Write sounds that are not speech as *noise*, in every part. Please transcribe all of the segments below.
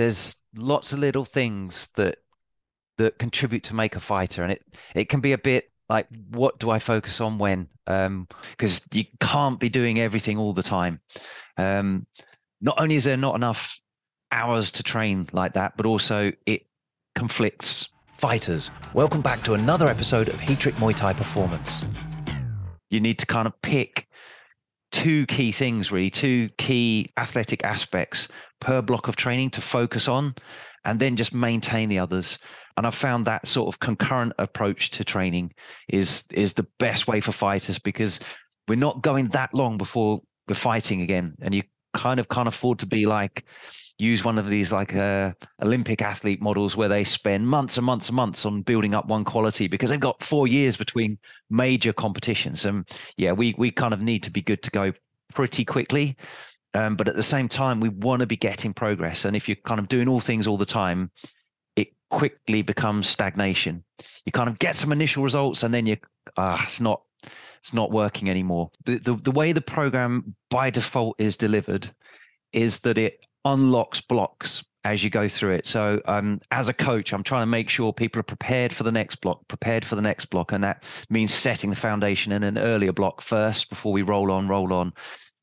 there's lots of little things that that contribute to make a fighter, and it it can be a bit like what do I focus on when? Because um, you can't be doing everything all the time. Um, not only is there not enough hours to train like that, but also it conflicts. Fighters, welcome back to another episode of Heatrick Muay Thai Performance. You need to kind of pick two key things, really, two key athletic aspects per block of training to focus on, and then just maintain the others. And I've found that sort of concurrent approach to training is is the best way for fighters because we're not going that long before we're fighting again, and you kind of can't afford to be like use one of these like uh, Olympic athlete models where they spend months and months and months on building up one quality because they've got four years between major competitions. And yeah, we we kind of need to be good to go pretty quickly. Um, but at the same time, we want to be getting progress. And if you're kind of doing all things all the time, it quickly becomes stagnation. You kind of get some initial results, and then you ah, it's not it's not working anymore. The, the the way the program by default is delivered is that it unlocks blocks as you go through it. So, um, as a coach, I'm trying to make sure people are prepared for the next block, prepared for the next block, and that means setting the foundation in an earlier block first before we roll on, roll on.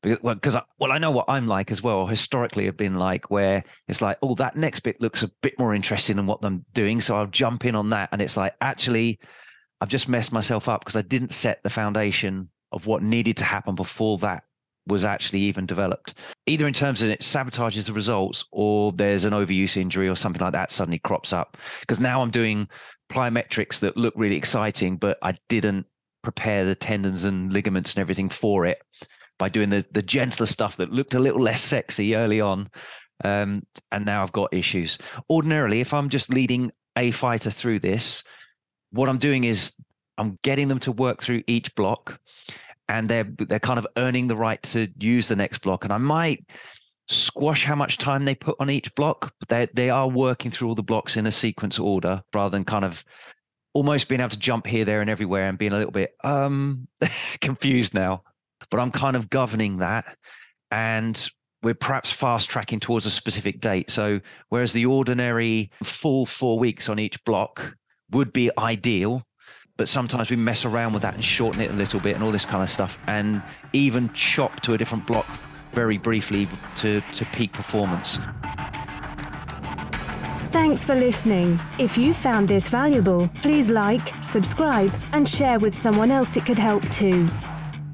Because well, well, I know what I'm like as well. Historically, I've been like where it's like, oh, that next bit looks a bit more interesting than what I'm doing, so I'll jump in on that, and it's like actually, I've just messed myself up because I didn't set the foundation of what needed to happen before that was actually even developed. Either in terms of it sabotages the results or there's an overuse injury or something like that suddenly crops up. Because now I'm doing plyometrics that look really exciting, but I didn't prepare the tendons and ligaments and everything for it by doing the the gentler stuff that looked a little less sexy early on. Um, and now I've got issues. Ordinarily, if I'm just leading a fighter through this, what I'm doing is I'm getting them to work through each block and they're they're kind of earning the right to use the next block. And I might squash how much time they put on each block, but they they are working through all the blocks in a sequence order rather than kind of almost being able to jump here, there, and everywhere and being a little bit um *laughs* confused now. But I'm kind of governing that. And we're perhaps fast tracking towards a specific date. So whereas the ordinary full four weeks on each block would be ideal, but sometimes we mess around with that and shorten it a little bit and all this kind of stuff and even chop to a different block very briefly to, to peak performance. Thanks for listening. If you found this valuable, please like, subscribe, and share with someone else it could help too.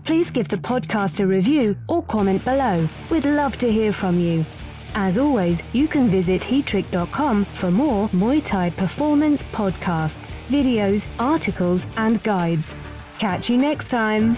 Please give the podcast a review or comment below. We'd love to hear from you. As always, you can visit heatrick.com for more Muay Thai performance podcasts, videos, articles, and guides. Catch you next time.